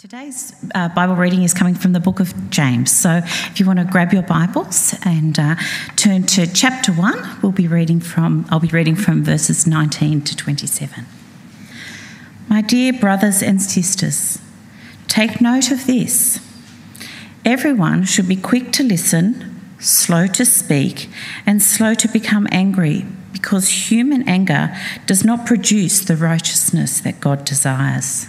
Today's uh, Bible reading is coming from the book of James. So if you want to grab your Bibles and uh, turn to chapter 1, we'll be reading from I'll be reading from verses 19 to 27. My dear brothers and sisters, take note of this. Everyone should be quick to listen, slow to speak, and slow to become angry, because human anger does not produce the righteousness that God desires.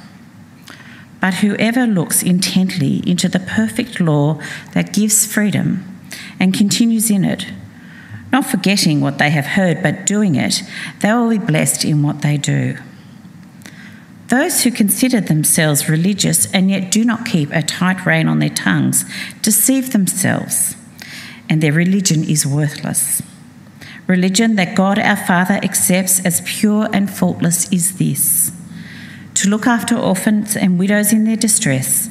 But whoever looks intently into the perfect law that gives freedom and continues in it, not forgetting what they have heard but doing it, they will be blessed in what they do. Those who consider themselves religious and yet do not keep a tight rein on their tongues deceive themselves, and their religion is worthless. Religion that God our Father accepts as pure and faultless is this to look after orphans and widows in their distress,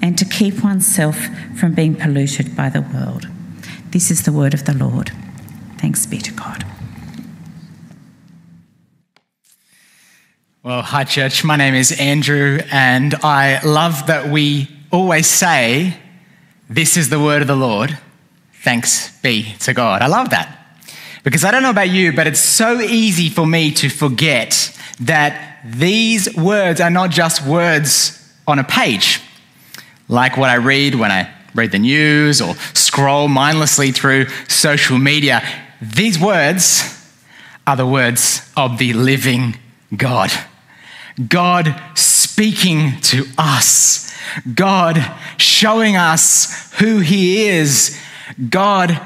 and to keep oneself from being polluted by the world. This is the word of the Lord. Thanks be to God. Well, hi, church. My name is Andrew, and I love that we always say, This is the word of the Lord. Thanks be to God. I love that. Because I don't know about you, but it's so easy for me to forget that these words are not just words on a page, like what I read when I read the news or scroll mindlessly through social media. These words are the words of the living God. God speaking to us, God showing us who He is, God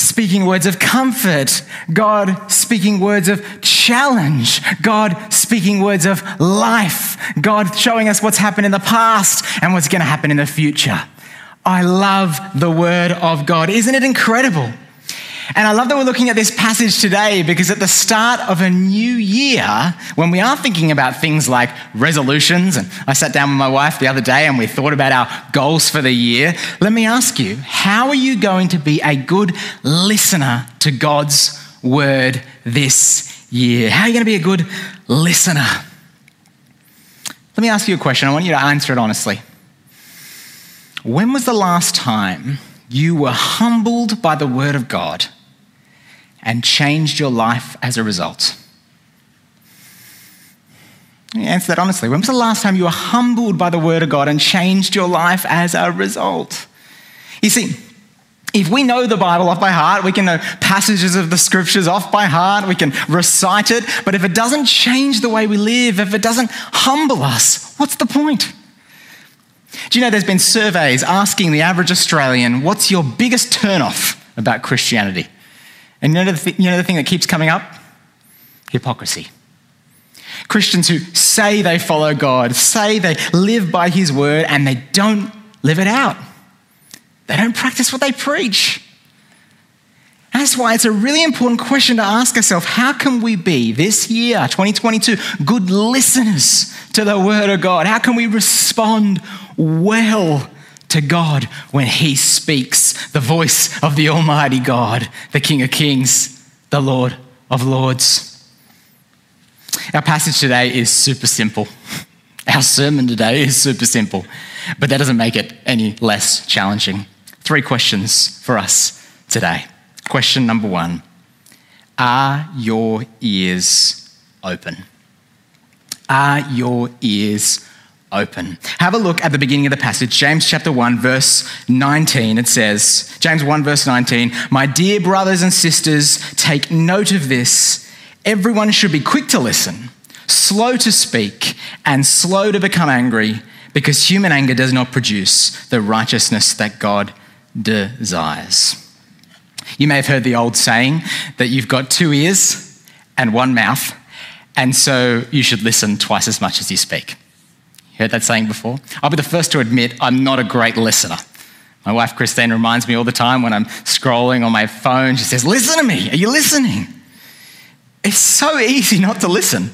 speaking words of comfort, God speaking words of challenge, God speaking words of life, God showing us what's happened in the past and what's going to happen in the future. I love the word of God. Isn't it incredible? And I love that we're looking at this passage today because at the start of a new year, when we are thinking about things like resolutions, and I sat down with my wife the other day and we thought about our goals for the year, let me ask you, how are you going to be a good listener to God's word this year? How are you going to be a good listener? Let me ask you a question. I want you to answer it honestly. When was the last time you were humbled by the word of God? And changed your life as a result? Answer that honestly. When was the last time you were humbled by the word of God and changed your life as a result? You see, if we know the Bible off by heart, we can know passages of the scriptures off by heart, we can recite it, but if it doesn't change the way we live, if it doesn't humble us, what's the point? Do you know there's been surveys asking the average Australian, what's your biggest turnoff about Christianity? And you know, the th- you know the thing that keeps coming up? Hypocrisy. Christians who say they follow God, say they live by His word, and they don't live it out. They don't practice what they preach. That's why it's a really important question to ask ourselves how can we be this year, 2022, good listeners to the Word of God? How can we respond well to God when He speaks, the voice of the Almighty God, the King of Kings, the Lord of Lords. Our passage today is super simple. Our sermon today is super simple, but that doesn't make it any less challenging. Three questions for us today. Question number one Are your ears open? Are your ears open. Have a look at the beginning of the passage, James chapter 1, verse 19. It says, James 1, verse 19, My dear brothers and sisters, take note of this. Everyone should be quick to listen, slow to speak, and slow to become angry, because human anger does not produce the righteousness that God desires. You may have heard the old saying that you've got two ears and one mouth, and so you should listen twice as much as you speak Heard that saying before? I'll be the first to admit I'm not a great listener. My wife Christine reminds me all the time when I'm scrolling on my phone, she says, Listen to me. Are you listening? It's so easy not to listen.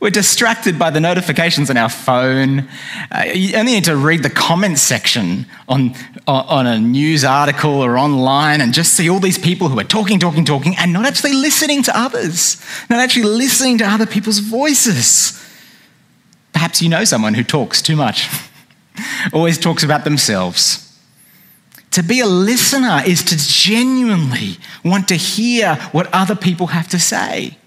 We're distracted by the notifications on our phone. Uh, you only need to read the comment section on, on a news article or online and just see all these people who are talking, talking, talking, and not actually listening to others, not actually listening to other people's voices. Perhaps you know someone who talks too much, always talks about themselves. To be a listener is to genuinely want to hear what other people have to say.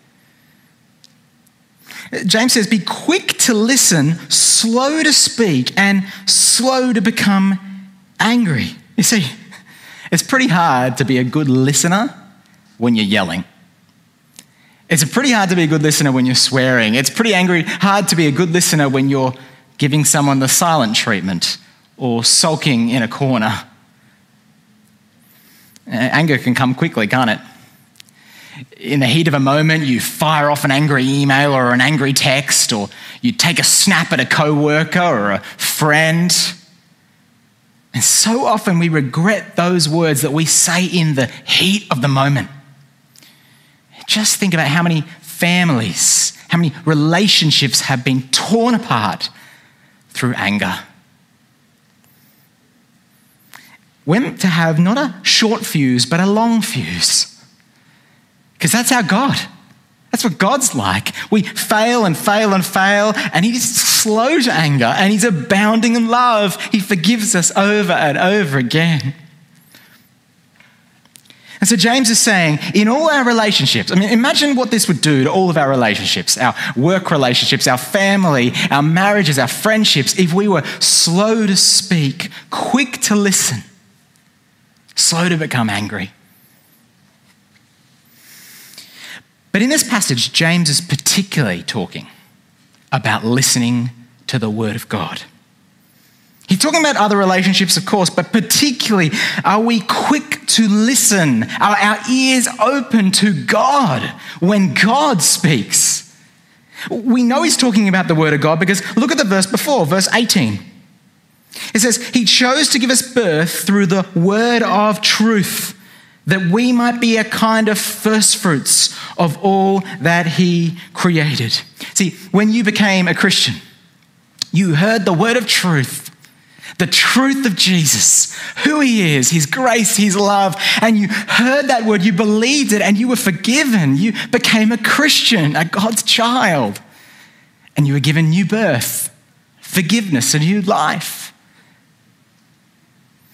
James says, Be quick to listen, slow to speak, and slow to become angry. You see, it's pretty hard to be a good listener when you're yelling. It's pretty hard to be a good listener when you're swearing. It's pretty angry, hard to be a good listener when you're giving someone the silent treatment or sulking in a corner. Anger can come quickly, can't it? in the heat of a moment, you fire off an angry email or an angry text, or you take a snap at a coworker or a friend. And so often we regret those words that we say in the heat of the moment. Just think about how many families, how many relationships have been torn apart through anger. We're meant to have not a short fuse, but a long fuse. Because that's our God. That's what God's like. We fail and fail and fail, and He's slow to anger and He's abounding in love. He forgives us over and over again. And so James is saying, in all our relationships, I mean, imagine what this would do to all of our relationships, our work relationships, our family, our marriages, our friendships, if we were slow to speak, quick to listen, slow to become angry. But in this passage, James is particularly talking about listening to the Word of God. He's talking about other relationships, of course, but particularly, are we quick to listen? Are our ears open to God when God speaks? We know he's talking about the Word of God because look at the verse before, verse 18. It says, He chose to give us birth through the Word of truth that we might be a kind of firstfruits of all that He created. See, when you became a Christian, you heard the word of truth, the truth of Jesus, who He is, His grace, His love, and you heard that word, you believed it, and you were forgiven. You became a Christian, a God's child, and you were given new birth, forgiveness, a new life.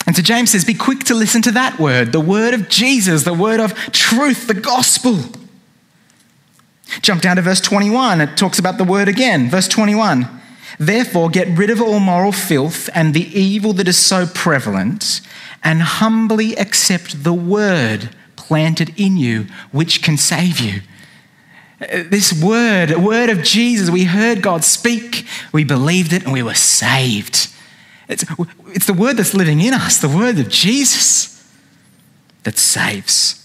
And so James says, Be quick to listen to that word, the word of Jesus, the word of truth, the gospel. Jump down to verse 21. It talks about the word again. Verse 21. Therefore, get rid of all moral filth and the evil that is so prevalent, and humbly accept the word planted in you, which can save you. This word, word of Jesus, we heard God speak, we believed it, and we were saved. It's, it's the word that's living in us, the word of Jesus that saves.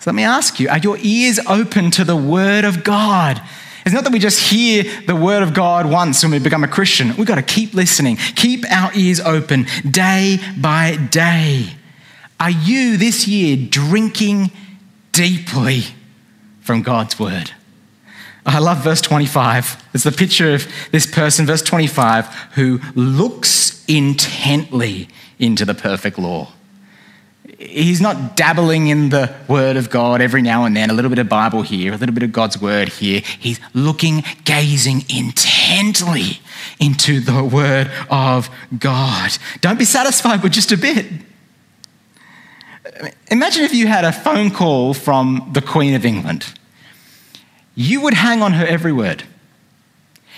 So let me ask you are your ears open to the word of God? It's not that we just hear the word of God once when we become a Christian. We've got to keep listening, keep our ears open day by day. Are you this year drinking deeply from God's word? I love verse 25. It's the picture of this person, verse 25, who looks intently into the perfect law. He's not dabbling in the word of God every now and then, a little bit of Bible here, a little bit of God's word here. He's looking, gazing intently into the word of God. Don't be satisfied with just a bit. Imagine if you had a phone call from the Queen of England you would hang on her every word.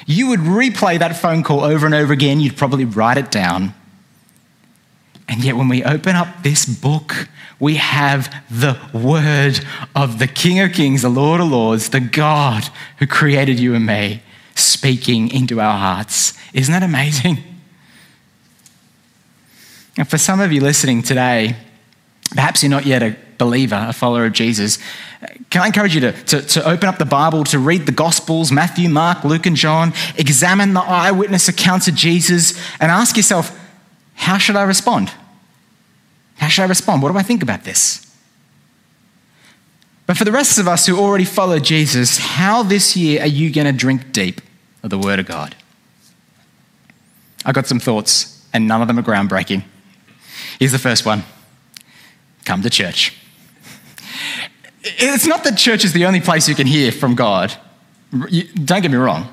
You would replay that phone call over and over again. You'd probably write it down. And yet, when we open up this book, we have the word of the King of Kings, the Lord of Lords, the God who created you and me, speaking into our hearts. Isn't that amazing? And for some of you listening today, perhaps you're not yet a believer, a follower of Jesus, can I encourage you to, to, to, open up the Bible, to read the Gospels Matthew, Mark, Luke, and John, examine the eyewitness accounts of Jesus, and ask yourself, how should I respond? How should I respond? What do I think about this? But for the rest of us who already follow Jesus, how this year are you going to drink deep of the Word of God? I got some thoughts, and none of them are groundbreaking. Here's the first one come to church. It's not that church is the only place you can hear from God. Don't get me wrong.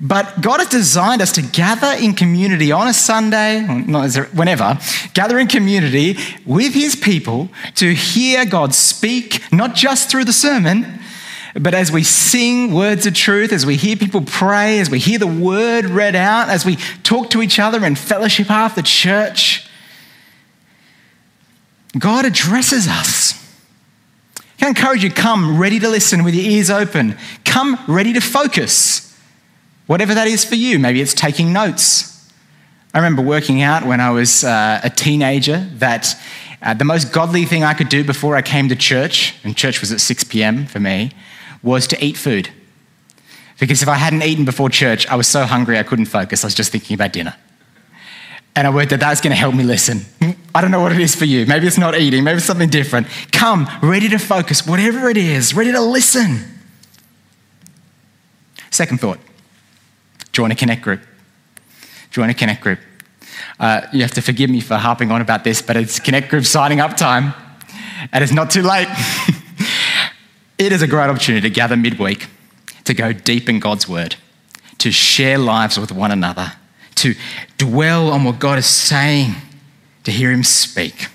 But God has designed us to gather in community on a Sunday, whenever, gather in community with His people to hear God speak, not just through the sermon, but as we sing words of truth, as we hear people pray, as we hear the word read out, as we talk to each other and fellowship after church, God addresses us. I encourage you, come ready to listen with your ears open. Come ready to focus. Whatever that is for you. Maybe it's taking notes. I remember working out when I was uh, a teenager that uh, the most godly thing I could do before I came to church, and church was at 6 p.m. for me, was to eat food. Because if I hadn't eaten before church, I was so hungry I couldn't focus. I was just thinking about dinner. And I worked that that's going to help me listen. I don't know what it is for you. Maybe it's not eating, maybe it's something different. Come, ready to focus, whatever it is, ready to listen. Second thought join a connect group. Join a connect group. Uh, you have to forgive me for harping on about this, but it's connect group signing up time, and it's not too late. it is a great opportunity to gather midweek, to go deep in God's word, to share lives with one another, to dwell on what God is saying, to hear Him speak.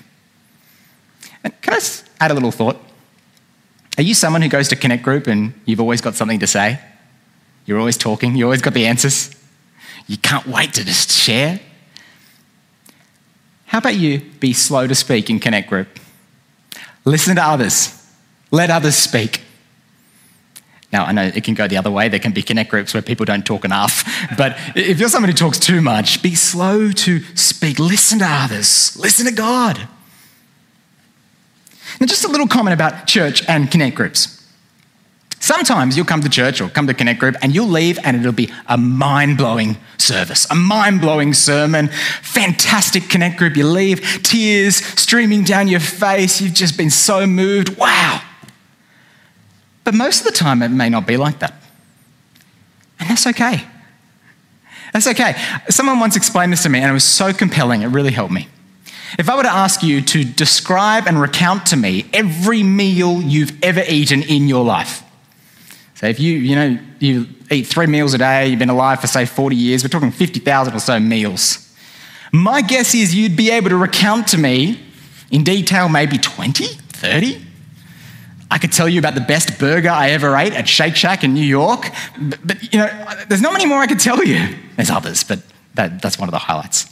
And can I add a little thought? Are you someone who goes to Connect Group and you've always got something to say? You're always talking, you always got the answers. You can't wait to just share. How about you be slow to speak in Connect Group? Listen to others, let others speak. Now, I know it can go the other way. There can be connect groups where people don't talk enough. But if you're someone who talks too much, be slow to speak. Listen to others, listen to God. Now, just a little comment about church and connect groups. Sometimes you'll come to church or come to Connect Group and you'll leave and it'll be a mind blowing service, a mind blowing sermon, fantastic Connect Group. You leave, tears streaming down your face. You've just been so moved. Wow. But most of the time, it may not be like that. And that's okay. That's okay. Someone once explained this to me and it was so compelling, it really helped me. If I were to ask you to describe and recount to me every meal you've ever eaten in your life, so if you, you know, you eat three meals a day, you've been alive for say 40 years, we're talking 50,000 or so meals. My guess is you'd be able to recount to me in detail maybe 20, 30. I could tell you about the best burger I ever ate at Shake Shack in New York, but, but you know, there's not many more I could tell you. There's others, but that, that's one of the highlights.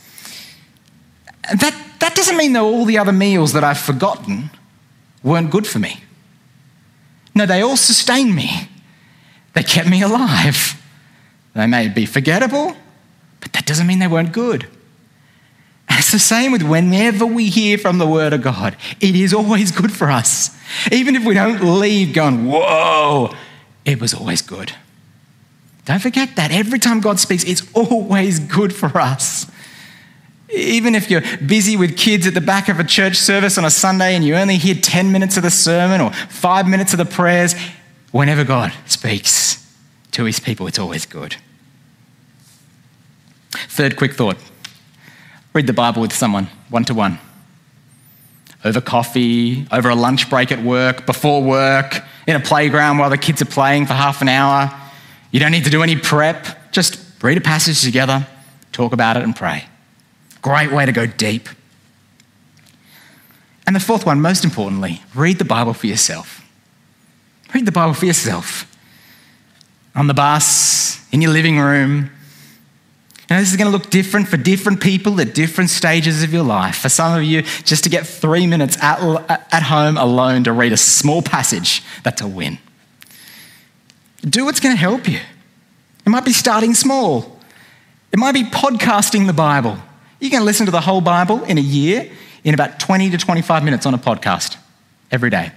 That, that doesn't mean that all the other meals that I've forgotten weren't good for me. No, they all sustain me. They kept me alive. They may be forgettable, but that doesn't mean they weren't good. And it's the same with whenever we hear from the Word of God, it is always good for us. Even if we don't leave going, whoa, it was always good. Don't forget that. Every time God speaks, it's always good for us. Even if you're busy with kids at the back of a church service on a Sunday and you only hear 10 minutes of the sermon or five minutes of the prayers, whenever God speaks to his people, it's always good. Third quick thought read the Bible with someone, one to one. Over coffee, over a lunch break at work, before work, in a playground while the kids are playing for half an hour. You don't need to do any prep. Just read a passage together, talk about it, and pray. Great way to go deep. And the fourth one, most importantly, read the Bible for yourself. Read the Bible for yourself. On the bus, in your living room. Now, this is going to look different for different people at different stages of your life. For some of you, just to get three minutes at, at home alone to read a small passage, that's a win. Do what's going to help you. It might be starting small, it might be podcasting the Bible. You can listen to the whole Bible in a year in about 20 to 25 minutes on a podcast every day.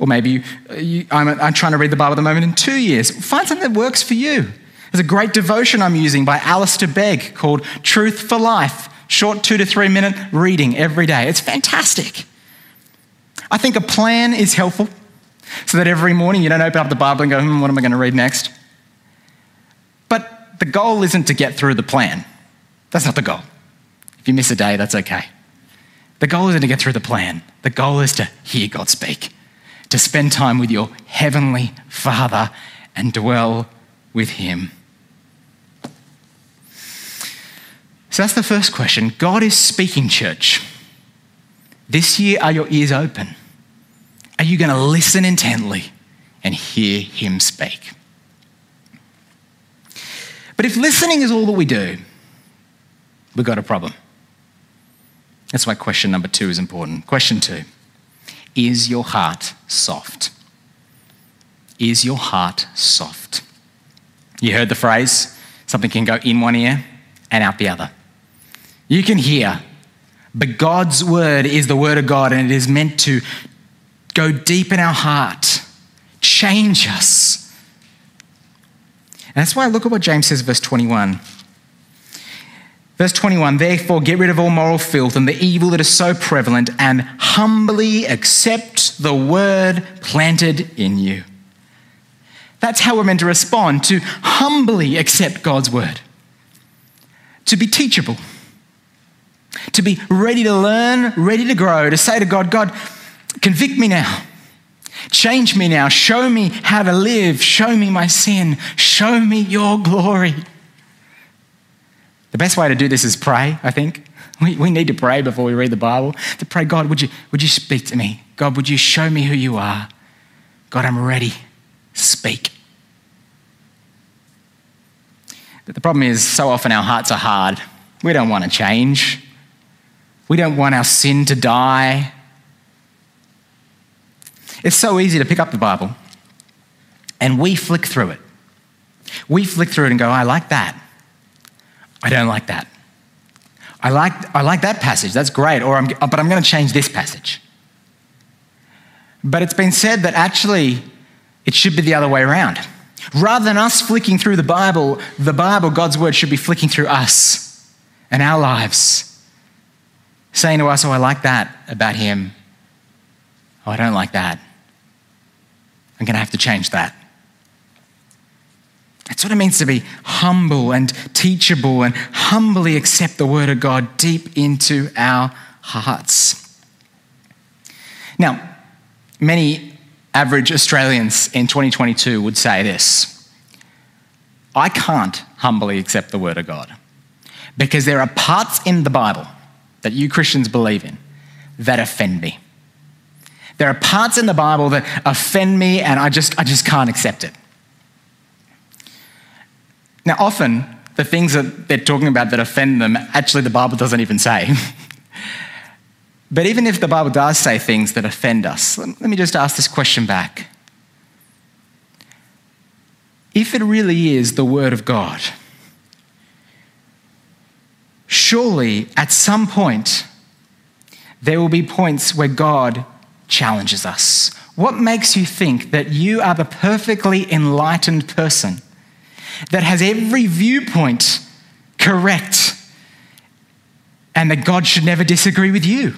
Or maybe you, you, I'm, I'm trying to read the Bible at the moment in two years. Find something that works for you. There's a great devotion I'm using by Alistair Begg called Truth for Life. Short two to three minute reading every day. It's fantastic. I think a plan is helpful so that every morning you don't open up the Bible and go, hmm, what am I going to read next? But the goal isn't to get through the plan. That's not the goal. If you miss a day, that's okay. The goal isn't to get through the plan. The goal is to hear God speak, to spend time with your heavenly Father and dwell with Him. So that's the first question. God is speaking, church. This year, are your ears open? Are you going to listen intently and hear Him speak? But if listening is all that we do, we've got a problem. That's why question number two is important. Question two Is your heart soft? Is your heart soft? You heard the phrase something can go in one ear and out the other. You can hear, but God's word is the word of God and it is meant to go deep in our heart, change us. And that's why I look at what James says, verse 21. Verse 21 Therefore, get rid of all moral filth and the evil that is so prevalent, and humbly accept the word planted in you. That's how we're meant to respond to humbly accept God's word, to be teachable to be ready to learn, ready to grow, to say to God, God, convict me now. Change me now. Show me how to live. Show me my sin. Show me your glory. The best way to do this is pray, I think. We, we need to pray before we read the Bible. To pray, God, would you, would you speak to me? God, would you show me who you are? God, I'm ready. Speak. But the problem is, so often our hearts are hard. We don't want to change. We don't want our sin to die. It's so easy to pick up the Bible and we flick through it. We flick through it and go, I like that. I don't like that. I like, I like that passage. That's great. Or I'm, but I'm going to change this passage. But it's been said that actually it should be the other way around. Rather than us flicking through the Bible, the Bible, God's word, should be flicking through us and our lives saying to us, Oh, I like that about him. Oh, I don't like that. I'm going to have to change that. That's what it means to be humble and teachable and humbly accept the word of God deep into our hearts. Now, many average Australians in 2022 would say this I can't humbly accept the word of God because there are parts in the Bible that you Christians believe in that offend me. There are parts in the Bible that offend me and I just, I just can't accept it. Now, often the things that they're talking about that offend them, actually, the Bible doesn't even say. but even if the Bible does say things that offend us, let me just ask this question back. If it really is the Word of God, surely at some point there will be points where God challenges us. What makes you think that you are the perfectly enlightened person that has every viewpoint correct and that God should never disagree with you?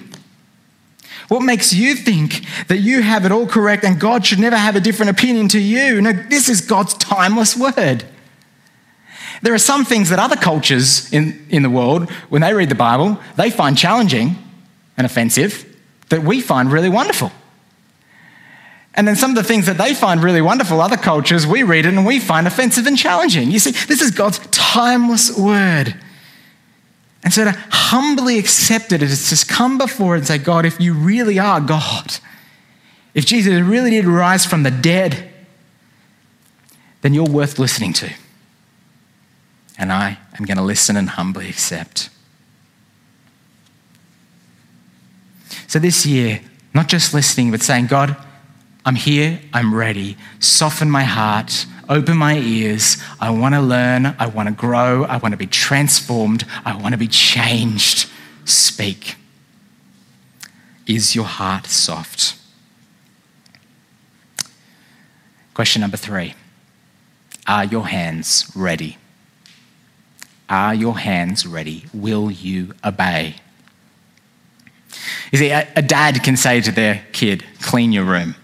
What makes you think that you have it all correct and God should never have a different opinion to you? No, this is God's timeless word. There are some things that other cultures in, in the world, when they read the Bible, they find challenging and offensive that we find really wonderful. And then some of the things that they find really wonderful, other cultures, we read it and we find offensive and challenging. You see, this is God's timeless word. And so to humbly accept it is to come before it and say, God, if you really are God, if Jesus really did rise from the dead, then you're worth listening to and I am going to listen and humbly accept. So this year, not just listening, but saying, God, I'm here, I'm ready. Soften my heart, open my ears. I want to learn, I want to grow, I want to be transformed, I want to be changed. Speak. Is your heart soft? Question number three Are your hands ready? Are your hands ready? Will you obey? You see, a, dad can say to their kid, clean your room.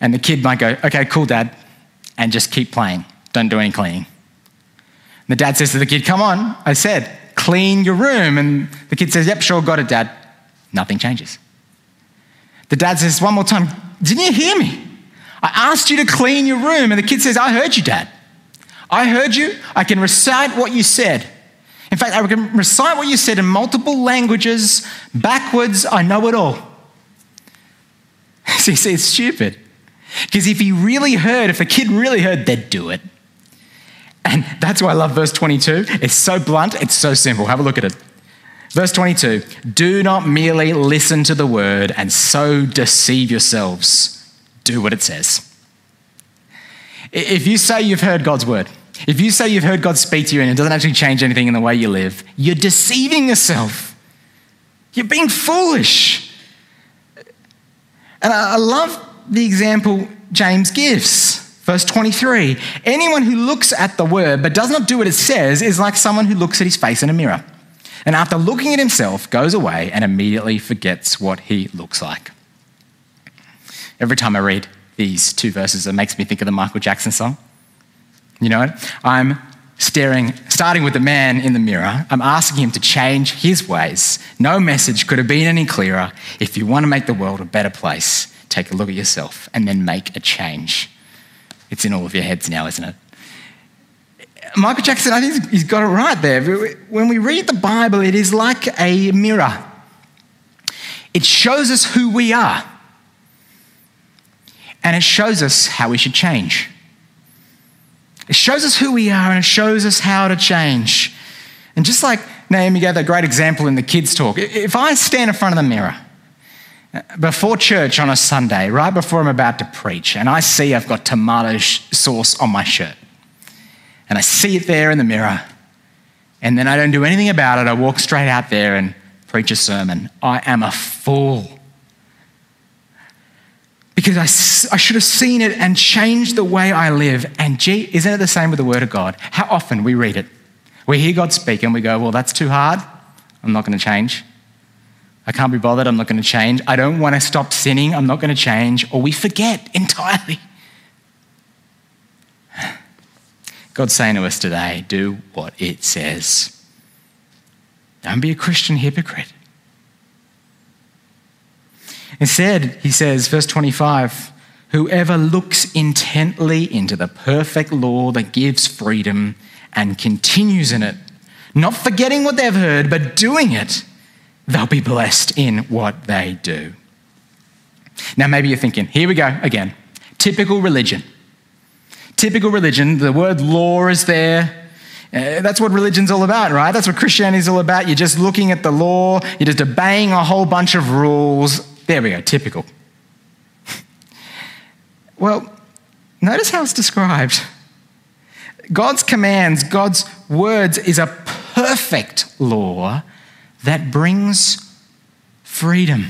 And the kid might go, okay, cool, dad, and just keep playing. Don't do any cleaning. And the dad says to the kid, come on, I said, clean your room. And the kid says, yep, sure, got it, dad. Nothing changes. The dad says one more time, didn't you hear me? I asked you to clean your room. And the kid says, I heard you, dad. I heard you. I can recite what you said. In fact, I can recite what you said in multiple languages, backwards. I know it all. See, see, it's stupid. Because if he really heard, if the kid really heard, they'd do it. And that's why I love verse 22. It's so blunt, it's so simple. Have a look at it. Verse 22 Do not merely listen to the word and so deceive yourselves. Do what it says. If you say you've heard God's word, if you say you've heard God speak to you and it doesn't actually change anything in the way you live, you're deceiving yourself. You're being foolish. And I love the example James gives. Verse 23 Anyone who looks at the word but does not do what it says is like someone who looks at his face in a mirror. And after looking at himself, goes away and immediately forgets what he looks like. Every time I read these two verses, it makes me think of the Michael Jackson song. You know what? I'm staring, starting with the man in the mirror. I'm asking him to change his ways. No message could have been any clearer. If you want to make the world a better place, take a look at yourself and then make a change. It's in all of your heads now, isn't it? Michael Jackson, I think he's got it right there. When we read the Bible, it is like a mirror. It shows us who we are, and it shows us how we should change. It shows us who we are and it shows us how to change. And just like Naomi gave that great example in the kids' talk, if I stand in front of the mirror before church on a Sunday, right before I'm about to preach, and I see I've got tomato sauce on my shirt, and I see it there in the mirror, and then I don't do anything about it, I walk straight out there and preach a sermon, I am a fool because I, I should have seen it and changed the way I live. And gee, isn't it the same with the Word of God? How often we read it, we hear God speak and we go, well, that's too hard. I'm not going to change. I can't be bothered. I'm not going to change. I don't want to stop sinning. I'm not going to change. Or we forget entirely. God's saying to us today do what it says. Don't be a Christian hypocrite. Instead, he says, verse 25, whoever looks intently into the perfect law that gives freedom and continues in it, not forgetting what they've heard, but doing it, they'll be blessed in what they do. Now, maybe you're thinking, here we go again. Typical religion. Typical religion, the word law is there. Uh, that's what religion's all about, right? That's what Christianity's all about. You're just looking at the law, you're just obeying a whole bunch of rules. There we go, typical. well, notice how it's described. God's commands, God's words is a perfect law that brings freedom.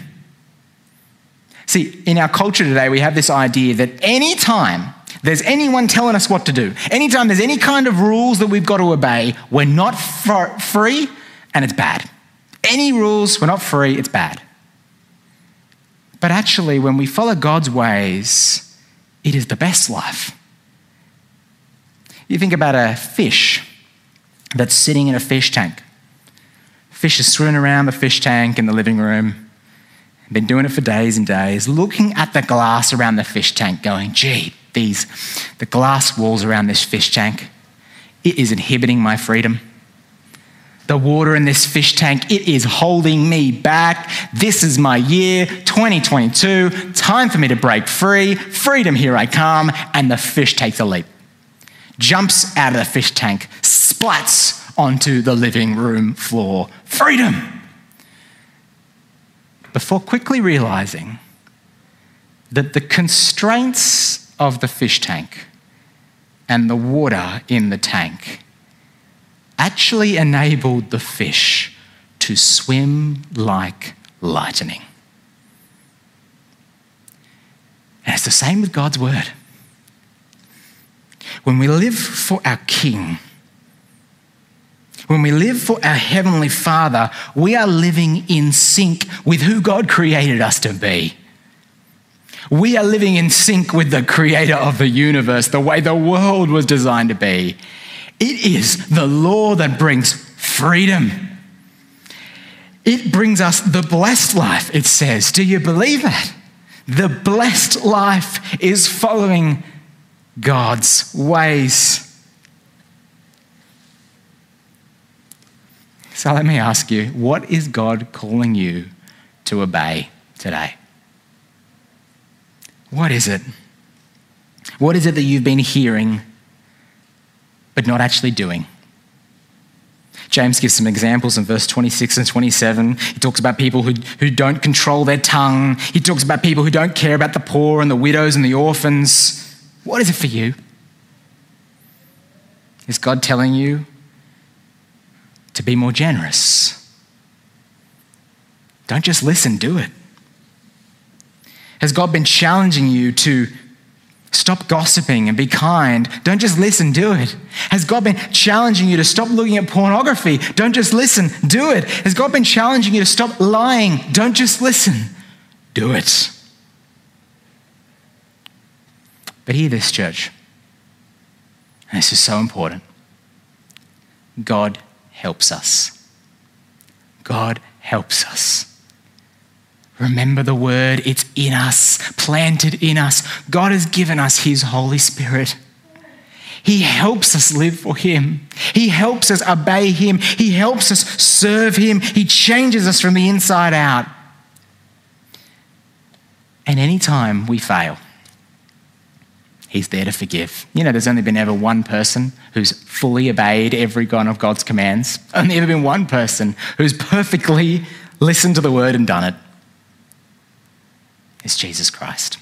See, in our culture today, we have this idea that anytime there's anyone telling us what to do, anytime there's any kind of rules that we've got to obey, we're not free and it's bad. Any rules, we're not free, it's bad. But actually, when we follow God's ways, it is the best life. You think about a fish that's sitting in a fish tank. Fish is swimming around the fish tank in the living room. Been doing it for days and days, looking at the glass around the fish tank, going, gee, these, the glass walls around this fish tank, it is inhibiting my freedom the water in this fish tank. It is holding me back. This is my year, 2022. Time for me to break free. Freedom, here I come. And the fish takes a leap, jumps out of the fish tank, splats onto the living room floor. Freedom! Before quickly realizing that the constraints of the fish tank and the water in the tank actually enabled the fish to swim like lightning. And it's the same with God's word. When we live for our King, when we live for our Heavenly Father, we are living in sync with who God created us to be. We are living in sync with the Creator of the universe, the way the world was designed to be. It is the law that brings freedom. It brings us the blessed life, it says. Do you believe that? The blessed life is following God's ways. So let me ask you what is God calling you to obey today? What is it? What is it that you've been hearing but not actually doing? James gives some examples in verse 26 and 27. He talks about people who, who don't control their tongue. He talks about people who don't care about the poor and the widows and the orphans. What is it for you? Is God telling you to be more generous? Don't just listen, do it. Has God been challenging you to Stop gossiping and be kind. Don't just listen, do it. Has God been challenging you to stop looking at pornography? Don't just listen, do it. Has God been challenging you to stop lying? Don't just listen, do it. But hear this, church. And this is so important. God helps us. God helps us. Remember the word, it's in us, planted in us. God has given us His Holy Spirit. He helps us live for Him. He helps us obey Him. He helps us serve Him. He changes us from the inside out. And anytime we fail, He's there to forgive. You know, there's only been ever one person who's fully obeyed every one of God's commands. There's only ever been one person who's perfectly listened to the word and done it. it is Jesus Christ.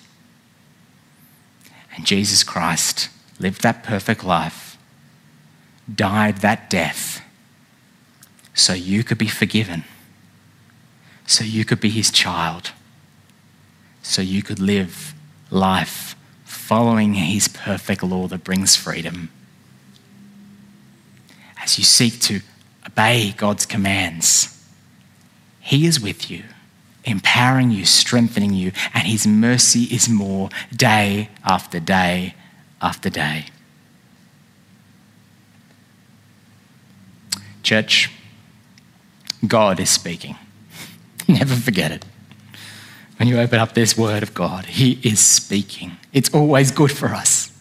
And Jesus Christ lived that perfect life, died that death, so you could be forgiven, so you could be his child, so you could live life following his perfect law that brings freedom. As you seek to obey God's commands, he is with you empowering you, strengthening you, and His mercy is more day after day after day. Church, God is speaking. Never forget it. When you open up this word of God, He is speaking. It's always good for us.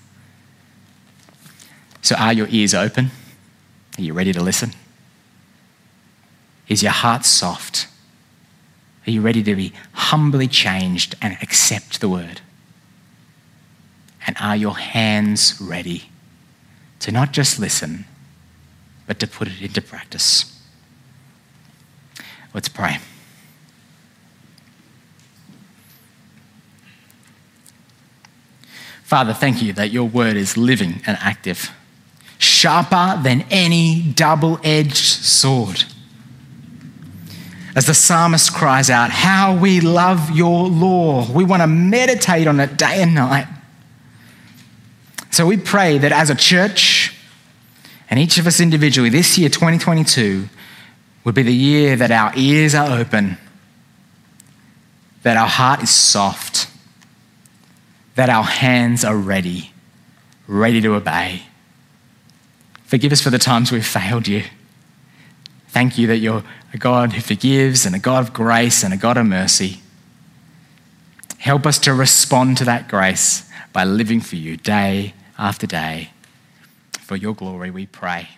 So, are your ears open? Are you ready to listen? Is your heart soft? Are you ready to be humbly changed and accept the word? And are your hands ready to not just listen, but to put it into practice? Let's pray. Father, thank you that your word is living and active, sharper than any double edged sword as the psalmist cries out, How we love your law. We want to meditate on it day and night. So we pray that as a church and each of us individually, this year, 2022, would be the year that our ears are open, that our heart is soft, that our hands are ready, ready to obey. Forgive us for the times we've failed you. Thank you that you're a God who forgives and a God of grace and a God of mercy. Help us to respond to that grace by living for you day after day. For your glory, we pray.